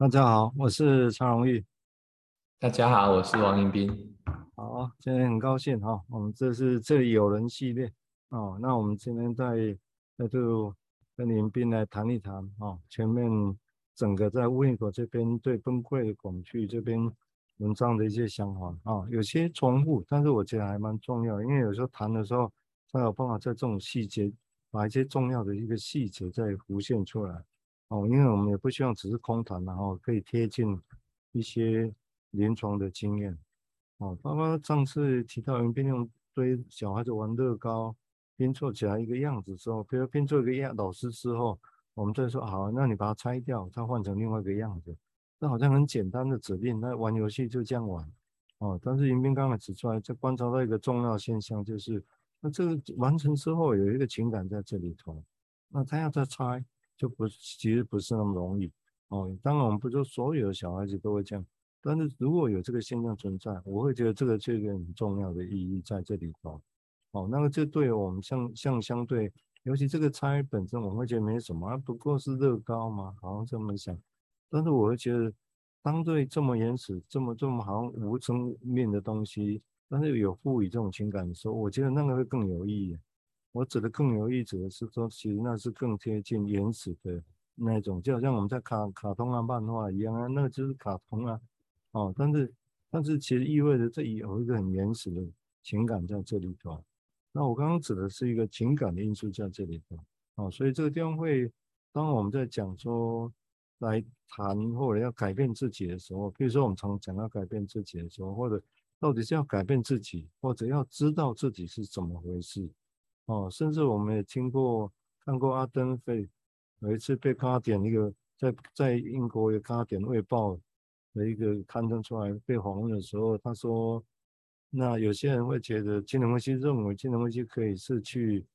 大家好，我是常荣玉。大家好，我是王迎宾。好，今天很高兴哈，我们这是这里有人系列哦。那我们今天在在就跟迎宾来谈一谈哦，前面整个在温尼伯这边对崩溃的恐惧这边文章的一些想法啊，有些重复，但是我觉得还蛮重要，因为有时候谈的时候才有办法在这种细节把一些重要的一个细节再浮现出来哦。因为我们也不希望只是空谈，然后可以贴近一些。临床的经验，哦，爸爸上次提到迎宾用堆小孩子玩乐高拼凑起来一个样子之后，比如拼凑一个样老师之后，我们再说好，那你把它拆掉，它换成另外一个样子，那好像很简单的指令，那玩游戏就这样玩，哦，但是迎宾刚才指出来，这观察到一个重要现象，就是那这个完成之后有一个情感在这里头，那他要再拆就不其实不是那么容易，哦，当然我们不说所有的小孩子都会这样。但是如果有这个现象存在，我会觉得这个是一个很重要的意义在这里头。哦，那个这对我们像像相对，尤其这个差异本身，我会觉得没什么，啊、不过是乐高嘛，好像这么想。但是我会觉得，当对这么原始、这么这么好像无生命的东西，但是有赋予这种情感的时候，我觉得那个会更有意义。我指的更有意思，的是说，其实那是更贴近原始的那种，就好像我们在卡卡通啊、漫画一样啊，那就是卡通啊。哦，但是，但是其实意味着这有一个很原始的情感在这里头。那我刚刚指的是一个情感的因素在这里头。哦，所以这个地方会，当我们在讲说来谈或者要改变自己的时候，比如说我们常讲要改变自己的时候，或者到底是要改变自己，或者要知道自己是怎么回事。哦，甚至我们也听过看过阿登费有一次被卡点一个在在英国有卡点卫报。的一个刊登出来被访问的时候，他说：“那有些人会觉得金融危机认为金融危机可以是去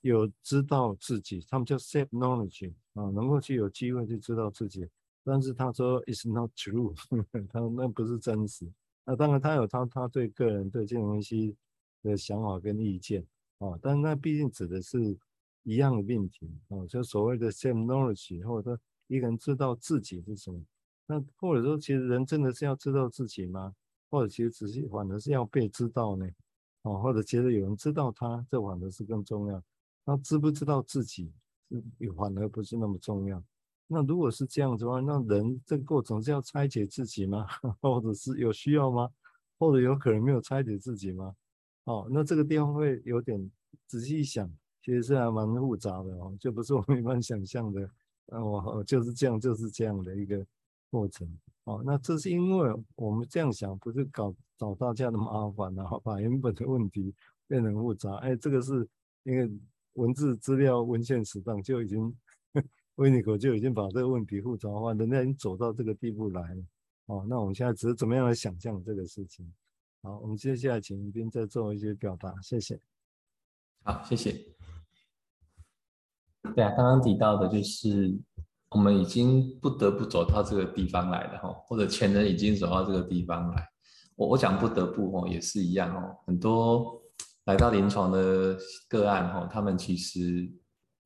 有知道自己，他们叫 self knowledge 啊，能够去有机会去知道自己。但是他说 it's not true，他说那不是真实。那当然他有他他对个人对金融分析的想法跟意见啊，但那毕竟指的是一样的命题啊，就所谓的 same knowledge，或者说一个人知道自己是什么。”那或者说，其实人真的是要知道自己吗？或者其实只是反而是要被知道呢？哦，或者觉得有人知道他，这反而是更重要。他知不知道自己，也反而不是那么重要。那如果是这样子的话，那人这个过程是要拆解自己吗？或者是有需要吗？或者有可能没有拆解自己吗？哦，那这个地方会有点仔细想，其实是还蛮复杂的哦，就不是我们一般想象的。啊，我就是这样，就是这样的一个。过程哦，那这是因为我们这样想，不是搞找大家的麻烦，然 后把原本的问题变成复杂。哎，这个是因为文字资料文献史上就已经 维尼伯就已经把这个问题复杂化，人家已经走到这个地步来了。哦，那我们现在只是怎么样来想象这个事情。好，我们接下来请迎宾再做一些表达，谢谢。好，谢谢。对啊，刚刚提到的就是。我们已经不得不走到这个地方来了哈，或者前人已经走到这个地方来。我我讲不得不哦，也是一样哦。很多来到临床的个案哈，他们其实，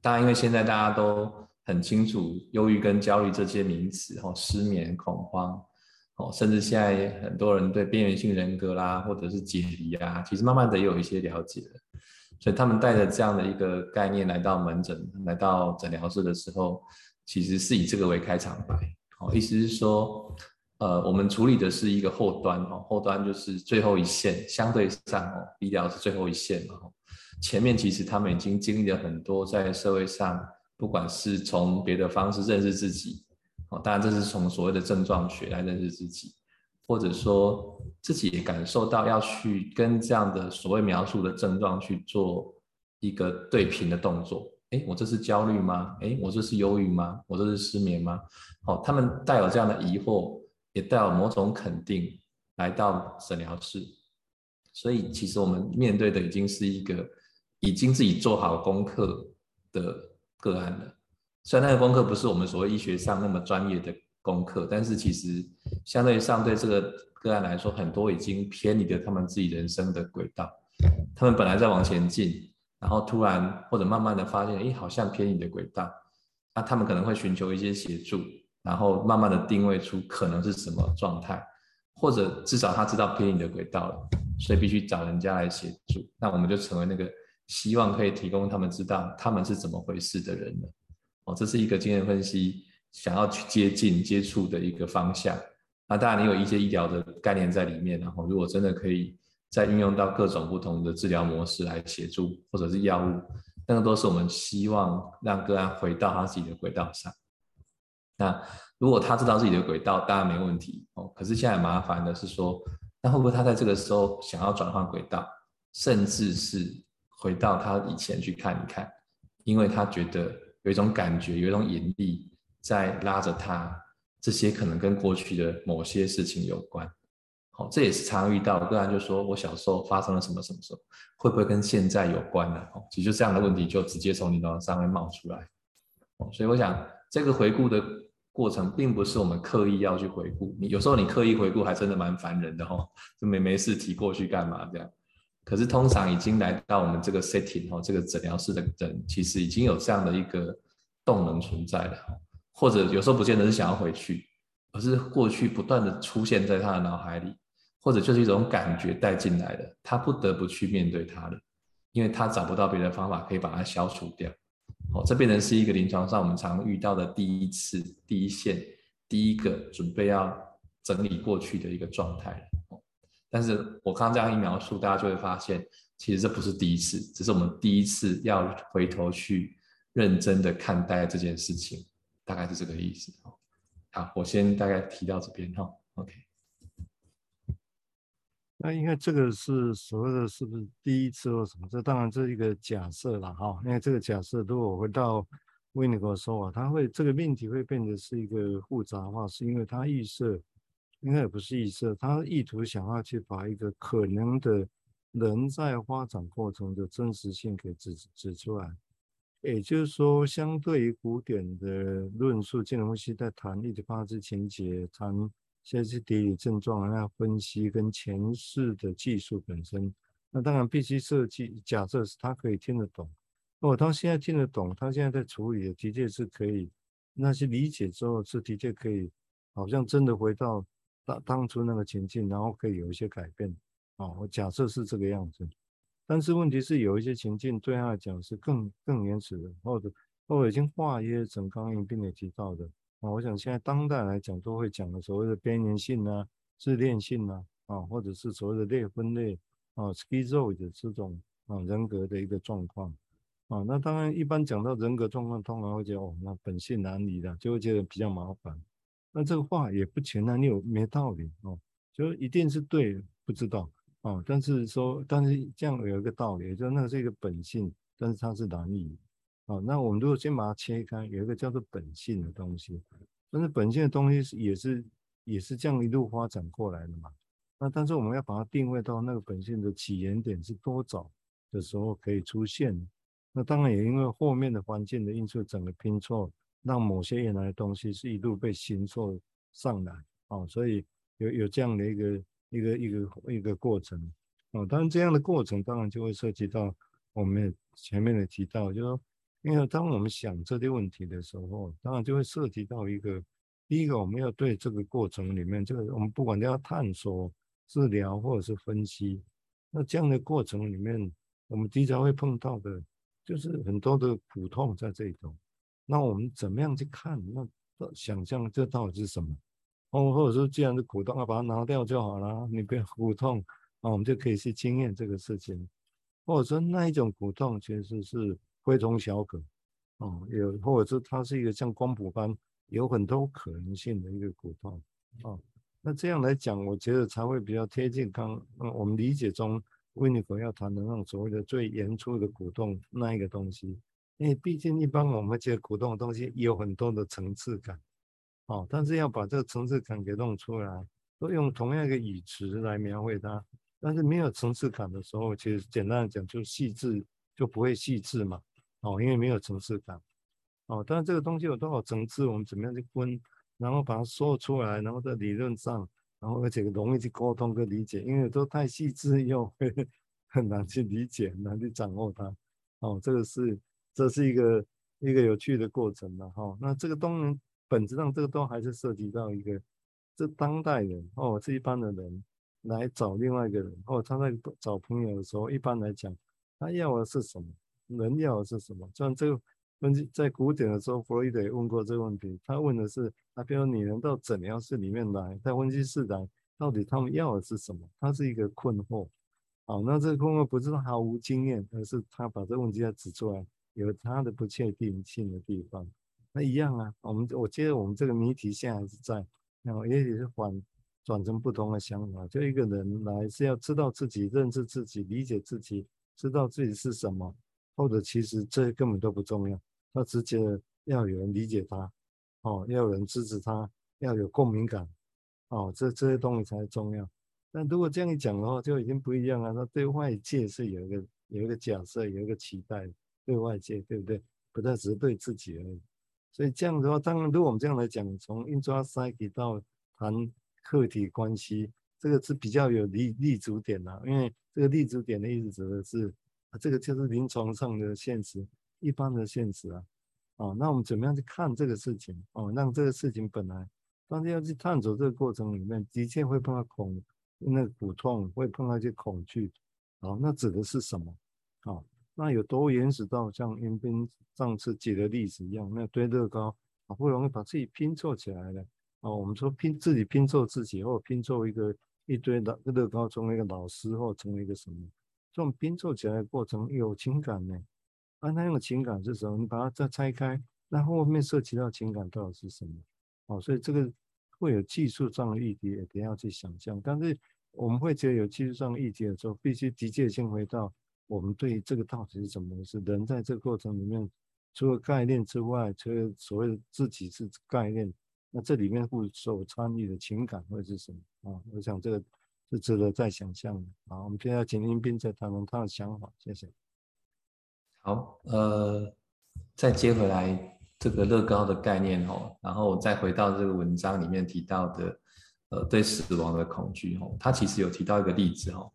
当然因为现在大家都很清楚忧郁跟焦虑这些名词哈，失眠、恐慌哦，甚至现在很多人对边缘性人格啦，或者是解离啊，其实慢慢的也有一些了解了。所以他们带着这样的一个概念来到门诊，来到诊疗室的时候。其实是以这个为开场白，哦，意思是说，呃，我们处理的是一个后端，哦，后端就是最后一线，相对上，哦，医疗是最后一线嘛，前面其实他们已经经历了很多，在社会上，不管是从别的方式认识自己，哦，当然这是从所谓的症状学来认识自己，或者说自己也感受到要去跟这样的所谓描述的症状去做一个对频的动作。哎，我这是焦虑吗？哎，我这是忧郁吗？我这是失眠吗？哦，他们带有这样的疑惑，也带有某种肯定，来到诊疗室。所以，其实我们面对的已经是一个已经自己做好功课的个案了。虽然那个功课不是我们所谓医学上那么专业的功课，但是其实相对上对这个个案来说，很多已经偏离了他们自己人生的轨道。他们本来在往前进。然后突然或者慢慢的发现，哎，好像偏离的轨道，那他们可能会寻求一些协助，然后慢慢的定位出可能是什么状态，或者至少他知道偏离的轨道了，所以必须找人家来协助。那我们就成为那个希望可以提供他们知道他们是怎么回事的人了。哦，这是一个经验分析想要去接近接触的一个方向。那当然，你有一些医疗的概念在里面，然后如果真的可以再运用到各种不同的治疗模式来协助，或者是药物，那个都是我们希望让个案回到他自己的轨道上。那如果他知道自己的轨道，当然没问题哦。可是现在麻烦的是说，那会不会他在这个时候想要转换轨道，甚至是回到他以前去看一看，因为他觉得有一种感觉，有一种引力在拉着他，这些可能跟过去的某些事情有关。好，这也是常遇到，个案就说我小时候发生了什么什么时候，会不会跟现在有关呢？哦，其实这样的问题就直接从你脑上面冒出来。哦，所以我想这个回顾的。过程并不是我们刻意要去回顾，你有时候你刻意回顾还真的蛮烦人的哦，就没没事提过去干嘛这样。可是通常已经来到我们这个 setting 哦，这个诊疗室的人其实已经有这样的一个动能存在了，或者有时候不见得是想要回去，而是过去不断的出现在他的脑海里，或者就是一种感觉带进来的，他不得不去面对它了，因为他找不到别的方法可以把它消除掉。哦，这变成是一个临床上我们常遇到的第一次、第一线、第一个准备要整理过去的一个状态。但是我刚刚这样一描述，大家就会发现，其实这不是第一次，只是我们第一次要回头去认真的看待这件事情，大概是这个意思。好，我先大概提到这边哈，OK。那应该这个是所谓的是不是第一次或什么？这当然这是一个假设了哈。因为这个假设，如果回到威尼格说啊，他会这个命题会变得是一个复杂化，是因为他预设，应该也不是预设，他意图想要去把一个可能的人在发展过程的真实性给指指出来。也就是说，相对于古典的论述，精神分析在谈意的八字情节，谈。歇斯底里症状，那分析跟前世的技术本身，那当然必须设计假设是他可以听得懂。哦，他现在听得懂，他现在在处理的的确是可以，那些理解之后是的确可以，好像真的回到当当初那个情境，然后可以有一些改变。哦，我假设是这个样子，但是问题是有一些情境对他来讲是更更原始的，或者或者已经化约成刚刚并没提到的。啊，我想现在当代来讲都会讲的所谓的边缘性啊、自恋性啊，啊，或者是所谓的裂分裂啊、schizoid 这种啊人格的一个状况啊。那当然，一般讲到人格状况，通常会觉得哦，那本性难移的，就会觉得比较麻烦。那这个话也不全然有没道理哦，就一定是对，不知道啊。但是说，但是这样有一个道理，就那个是一个本性，但是它是难以哦，那我们如果先把它切开，有一个叫做本性的东西，但是本性的东西是也是也是这样一路发展过来的嘛。那但是我们要把它定位到那个本性的起源点是多早的时候可以出现。那当然也因为后面的环境的因素整个拼凑，让某些原来的东西是一路被形塑上来。哦，所以有有这样的一个一个一个一个过程。哦，当然这样的过程当然就会涉及到我们前面的提到，就是说。因为当我们想这些问题的时候，当然就会涉及到一个，第一个我们要对这个过程里面，这个我们不管要探索、治疗或者是分析，那这样的过程里面，我们经常会碰到的，就是很多的苦痛在这里头。那我们怎么样去看？那想象这到底是什么？哦，或者说既然是苦痛，那把它拿掉就好了，你不要苦痛，啊，我们就可以去经验这个事情。或者说那一种苦痛其实是。非同小可，哦，有或者说它是一个像光谱般有很多可能性的一个苦痛，哦，那这样来讲，我觉得才会比较贴近刚嗯我们理解中维尼口要谈的那种所谓的最严初的苦痛那一个东西，因为毕竟一般我们觉得苦痛的东西有很多的层次感，哦，但是要把这个层次感给弄出来，都用同样一个语词来描绘它，但是没有层次感的时候，其实简单的讲就细致就不会细致嘛。哦，因为没有层次感，哦，但是这个东西有多少层次，我们怎么样去分，然后把它说出来，然后在理论上，然后而且容易去沟通跟理解，因为都太细致又会 很难去理解，很难去掌握它，哦，这个是这是一个一个有趣的过程了哈、哦。那这个东本质上这个都还是涉及到一个，这当代人哦，这一般的人来找另外一个人，或、哦、他在找朋友的时候，一般来讲，他要的是什么？人要的是什么？像这个问题，在古典的时候，弗洛伊德也问过这个问题，他问的是，他比如女人到诊疗室里面来，在分析室来，到底他们要的是什么？他是一个困惑。好，那这个困惑不是毫无经验，而是他把这个问题要指出来，有他的不确定性的地方。那一样啊，我们我觉得我们这个谜题现在还是在，那也许是转转成不同的想法，就一个人来是要知道自己、认识自己、理解自己、知道自己是什么，或者其实这根本都不重要，他直接要有人理解他，哦，要有人支持他，要有共鸣感，哦，这这些东西才重要。但如果这样一讲的话，就已经不一样了。他对外界是有一个有一个假设，有一个期待，对外界对不对？不再只是对自己而已。所以这样的话，当然，如果我们这样来讲，从 intrapsyche 到谈客体关系，这个是比较有立立足点的。因为这个立足点的意思指的是，这个就是临床上的现实，一般的现实啊。哦，那我们怎么样去看这个事情？哦，让这个事情本来，当然要去探索这个过程里面，的确会碰到恐，那个苦痛，会碰到一些恐惧。哦，那指的是什么？哦。那有多原始到像云斌上次举的例子一样，那堆乐高好不容易把自己拼凑起来了啊！我们说拼自己拼凑自己，或拼凑一个一堆的乐高，成为一个老师或成为一个什么？这种拼凑起来的过程有情感呢？啊，那种情感是什么？你把它再拆开，那后面涉及到情感到底是什么？哦，所以这个会有技术上的议题，也得要去想象。但是我们会觉得有技术上的议题的时候，必须直接先回到。我们对这个到底是怎么回事？人在这个过程里面，除了概念之外，除了所谓的自己是概念，那这里面会受参与的情感会是什么啊？我想这个是值得再想象的啊。我们现在请林斌再谈谈他的想法，谢谢。好，呃，再接回来这个乐高的概念哦，然后再回到这个文章里面提到的，呃，对死亡的恐惧哦，他其实有提到一个例子哦。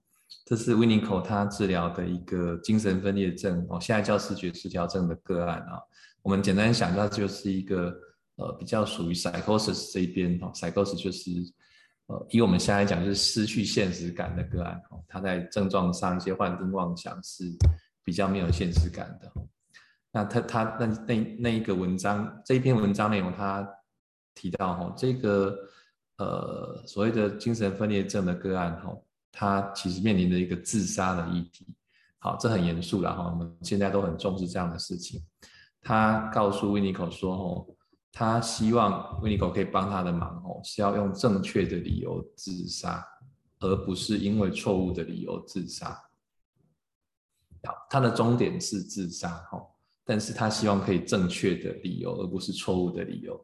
这是 Winiko 他治疗的一个精神分裂症哦，现在叫视觉失调症的个案啊。我们简单想到就是一个呃比较属于 psychosis 这一边哦，psychosis 就是呃以我们现在讲就是失去现实感的个案哦，他在症状上一些幻听妄想是比较没有现实感的。那他他那那那一个文章这一篇文章内容他提到哦，这个呃所谓的精神分裂症的个案哦。他其实面临着一个自杀的议题，好，这很严肃了哈。我们现在都很重视这样的事情。他告诉维尼口说，哦，他希望维尼口可以帮他的忙哦，是要用正确的理由自杀，而不是因为错误的理由自杀。好，他的终点是自杀哈，但是他希望可以正确的理由，而不是错误的理由。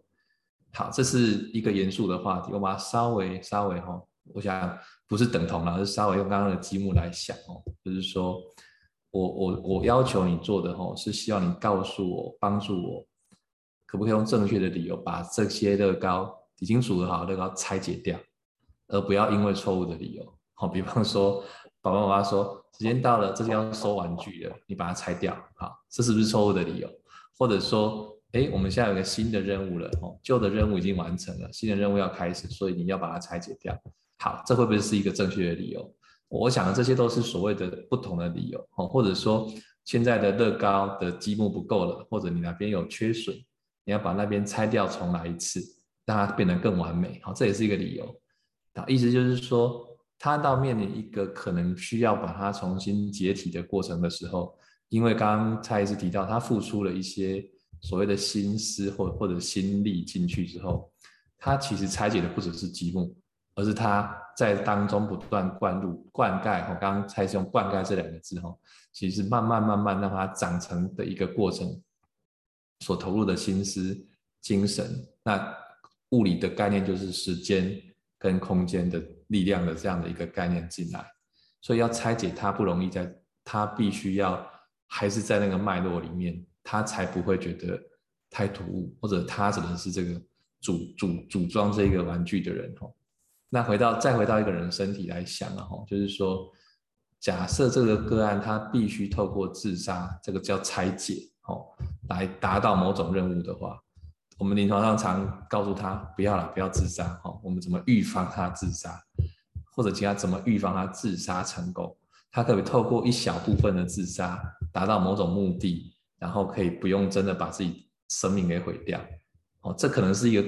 好，这是一个严肃的话题，我把它稍微稍微哈，我想。不是等同了，是稍微用刚刚的积木来想哦，就是说我我我要求你做的哦，是希望你告诉我，帮助我，可不可以用正确的理由把这些乐高已经组合好的乐高拆解掉，而不要因为错误的理由。好，比方说爸爸妈妈说时间到了，这是要收玩具了，你把它拆掉，好，这是不是错误的理由？或者说，哎，我们现在有个新的任务了哦，旧的任务已经完成了，新的任务要开始，所以你要把它拆解掉。好，这会不会是一个正确的理由？我想这些都是所谓的不同的理由哦，或者说现在的乐高的积木不够了，或者你那边有缺损，你要把那边拆掉重来一次，让它变得更完美。好，这也是一个理由。意思就是说，他到面临一个可能需要把它重新解体的过程的时候，因为刚刚蔡医师提到，他付出了一些所谓的心思或或者心力进去之后，他其实拆解的不只是积木。而是他在当中不断灌入、灌溉，我刚刚才是用“灌溉”这两个字哈，其实慢慢慢慢让它长成的一个过程，所投入的心思、精神，那物理的概念就是时间跟空间的力量的这样的一个概念进来，所以要拆解它不容易，在它必须要还是在那个脉络里面，它才不会觉得太突兀，或者它只能是这个组组组装这个玩具的人哈。那回到再回到一个人身体来想了哈，就是说，假设这个个案他必须透过自杀，这个叫拆解哦，来达到某种任务的话，我们临床上常告诉他不要了，不要自杀哈。我们怎么预防他自杀，或者其他怎么预防他自杀成功？他可以透过一小部分的自杀达到某种目的，然后可以不用真的把自己生命给毁掉。哦，这可能是一个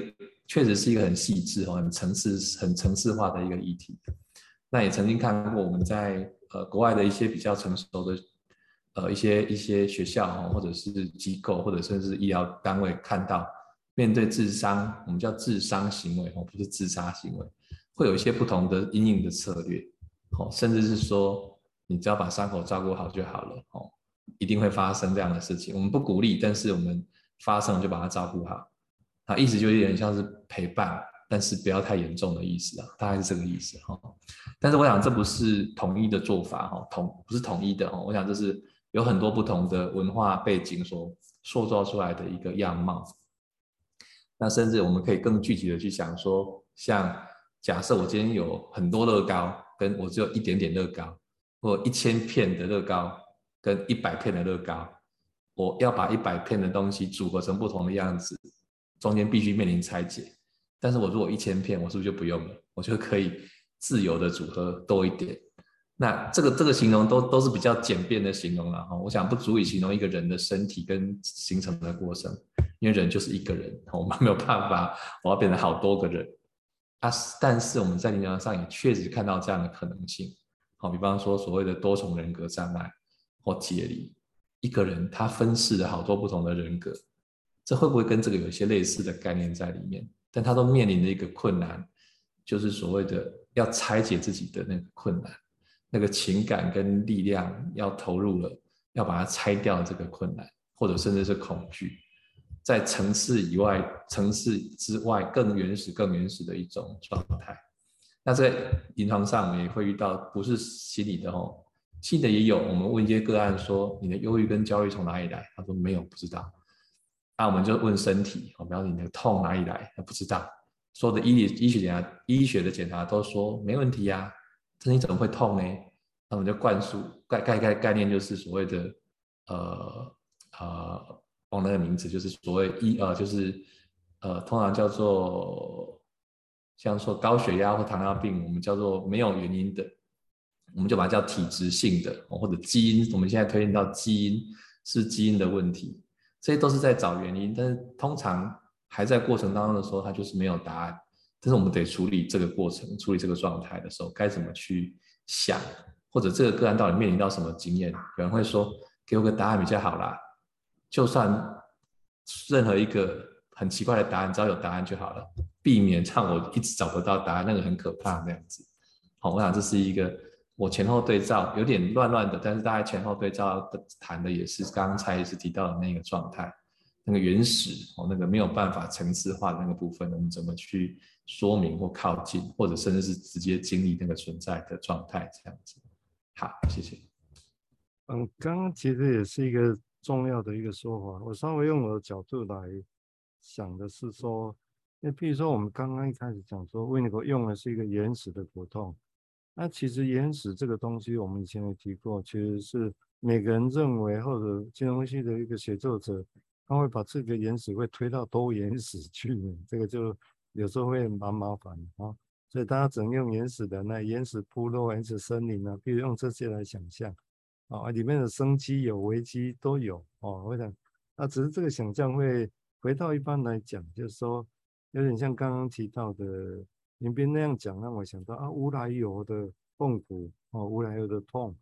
确实是一个很细致哦、很层次、很层次化的一个议题。那也曾经看过我们在呃国外的一些比较成熟的呃一些一些学校哈，或者是机构，或者甚至医疗单位看到。面对自伤，我们叫自伤行为哦，不是自杀行为，会有一些不同的阴影的策略，哦，甚至是说，你只要把伤口照顾好就好了，哦，一定会发生这样的事情。我们不鼓励，但是我们发生就把它照顾好，意思就有点像是陪伴，但是不要太严重的意思啊，大概是这个意思哈。但是我想这不是统一的做法哈，统不是统一的哦，我想这是有很多不同的文化背景所塑造出来的一个样貌。那甚至我们可以更具体的去想说，像假设我今天有很多乐高，跟我只有一点点乐高，或一千片的乐高，跟一百片的乐高，我要把一百片的东西组合成不同的样子，中间必须面临拆解。但是我如果一千片，我是不是就不用了？我就可以自由的组合多一点。那这个这个形容都都是比较简便的形容了哈，我想不足以形容一个人的身体跟形成的过程。因为人就是一个人，我们没有办法，我要变成好多个人啊！但是我们在临床上也确实看到这样的可能性，好，比方说所谓的多重人格障碍或解离，一个人他分饰了好多不同的人格，这会不会跟这个有一些类似的概念在里面？但他都面临着一个困难，就是所谓的要拆解自己的那个困难，那个情感跟力量要投入了，要把它拆掉这个困难，或者甚至是恐惧。在层次以外，层次之外更原始、更原始的一种状态。那在临床上，我们也会遇到不是心理的哦，心理的也有。我们问一些个案说：“你的忧郁跟焦虑从哪里来？”他说：“没有，不知道。”那我们就问身体，我们要你的痛哪里来？他不知道。所有的医理医学检查、医学的检查都说没问题呀、啊，这你怎么会痛呢？那我们就灌输概概概概念，就是所谓的呃呃。忘那个名字，就是所谓医呃，就是呃，通常叫做像说高血压或糖尿病，我们叫做没有原因的，我们就把它叫体质性的，或者基因。我们现在推论到基因是基因的问题，这些都是在找原因。但是通常还在过程当中的时候，它就是没有答案。但是我们得处理这个过程，处理这个状态的时候，该怎么去想，或者这个个案到底面临到什么经验？有人会说，给我个答案比较好啦。就算任何一个很奇怪的答案，只要有答案就好了，避免让我一直找不到答案，那个很可怕那样子。好，我想这是一个我前后对照有点乱乱的，但是大家前后对照的谈的也是刚才也是提到的那个状态，那个原始哦，那个没有办法层次化的那个部分，我们怎么去说明或靠近，或者甚至是直接经历那个存在的状态这样子。好，谢谢。嗯，刚刚其实也是一个。重要的一个说法，我稍微用我的角度来想的是说，那比如说我们刚刚一开始讲说，维尼口用的是一个原始的骨痛，那其实原始这个东西，我们以前也提过，其实是每个人认为或者金融系的一个写作者，他会把这个原始会推到多原始去，这个就有时候会蛮麻烦的啊，所以大家只能用原始的那原始部落、原始森林啊，比如用这些来想象。啊，里面的生机有危机都有哦。我想，那只是这个想象会回到一般来讲，就是说有点像刚刚提到的林斌那样讲，让我想到啊，无来由的痛苦哦，无来由的痛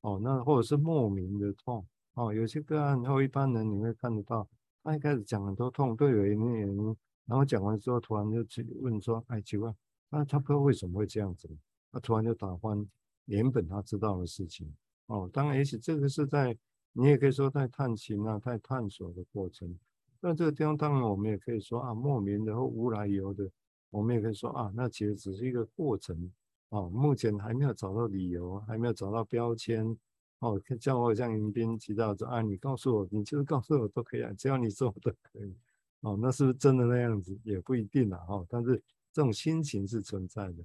哦，那或者是莫名的痛哦。有些个案后一般人你会看得到，他一开始讲很多痛都有原因，然后讲完之后突然就去问说，哎，奇怪，那他不知道为什么会这样子，他突然就打翻原本他知道的事情。哦，当然，也许这个是在你也可以说在探寻啊，在探索的过程。那这个地方，当然我们也可以说啊，莫名的或无来由的，我们也可以说啊，那其实只是一个过程。哦，目前还没有找到理由，还没有找到标签。哦，叫我像迎宾提到说啊，你告诉我，你就是告诉我都可以啊，只要你说都可以。哦，那是不是真的那样子也不一定啊。哦，但是这种心情是存在的。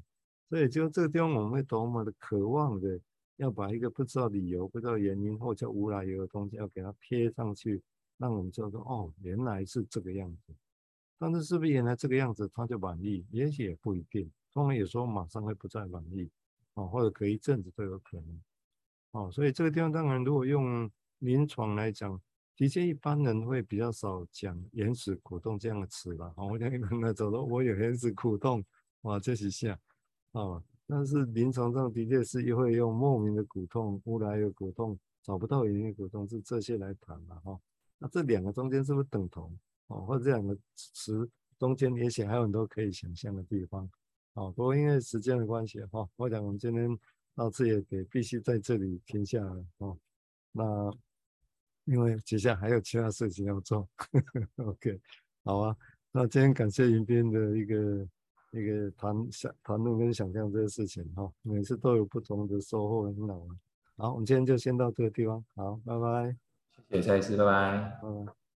所以就这个地方，我们会多么的渴望的。要把一个不知道理由、不知道原因或者无来由的东西，要给它贴上去，让我们知道说，哦，原来是这个样子。但是是不是原来这个样子他就满意？也许也不一定，通常有时候马上会不再满意，哦，或者隔一阵子都有可能，哦，所以这个地方当然如果用临床来讲，的确一般人会比较少讲原始股痛这样的词吧，哦，我讲一般来走了，我有原始股痛，哇，这是下，哦，但是临床上的确是又会用莫名的股痛、忽来有股痛、找不到原因的股痛，是这些来谈嘛，哈、那这两个中间是不是等同？哦，或者这两个词中间也许还有很多可以想象的地方。哦，不过因为时间的关系，哈、哦，我想我们今天到这也得必须在这里停下来。哦，那因为接下来还有其他事情要做。OK，好啊。那今天感谢云斌的一个一个谈想谈论跟想象这个事情，哈、哦，每次都有不同的收获，很好玩。好，我们今天就先到这个地方。好，拜拜。谢谢蔡医师，拜拜。拜拜。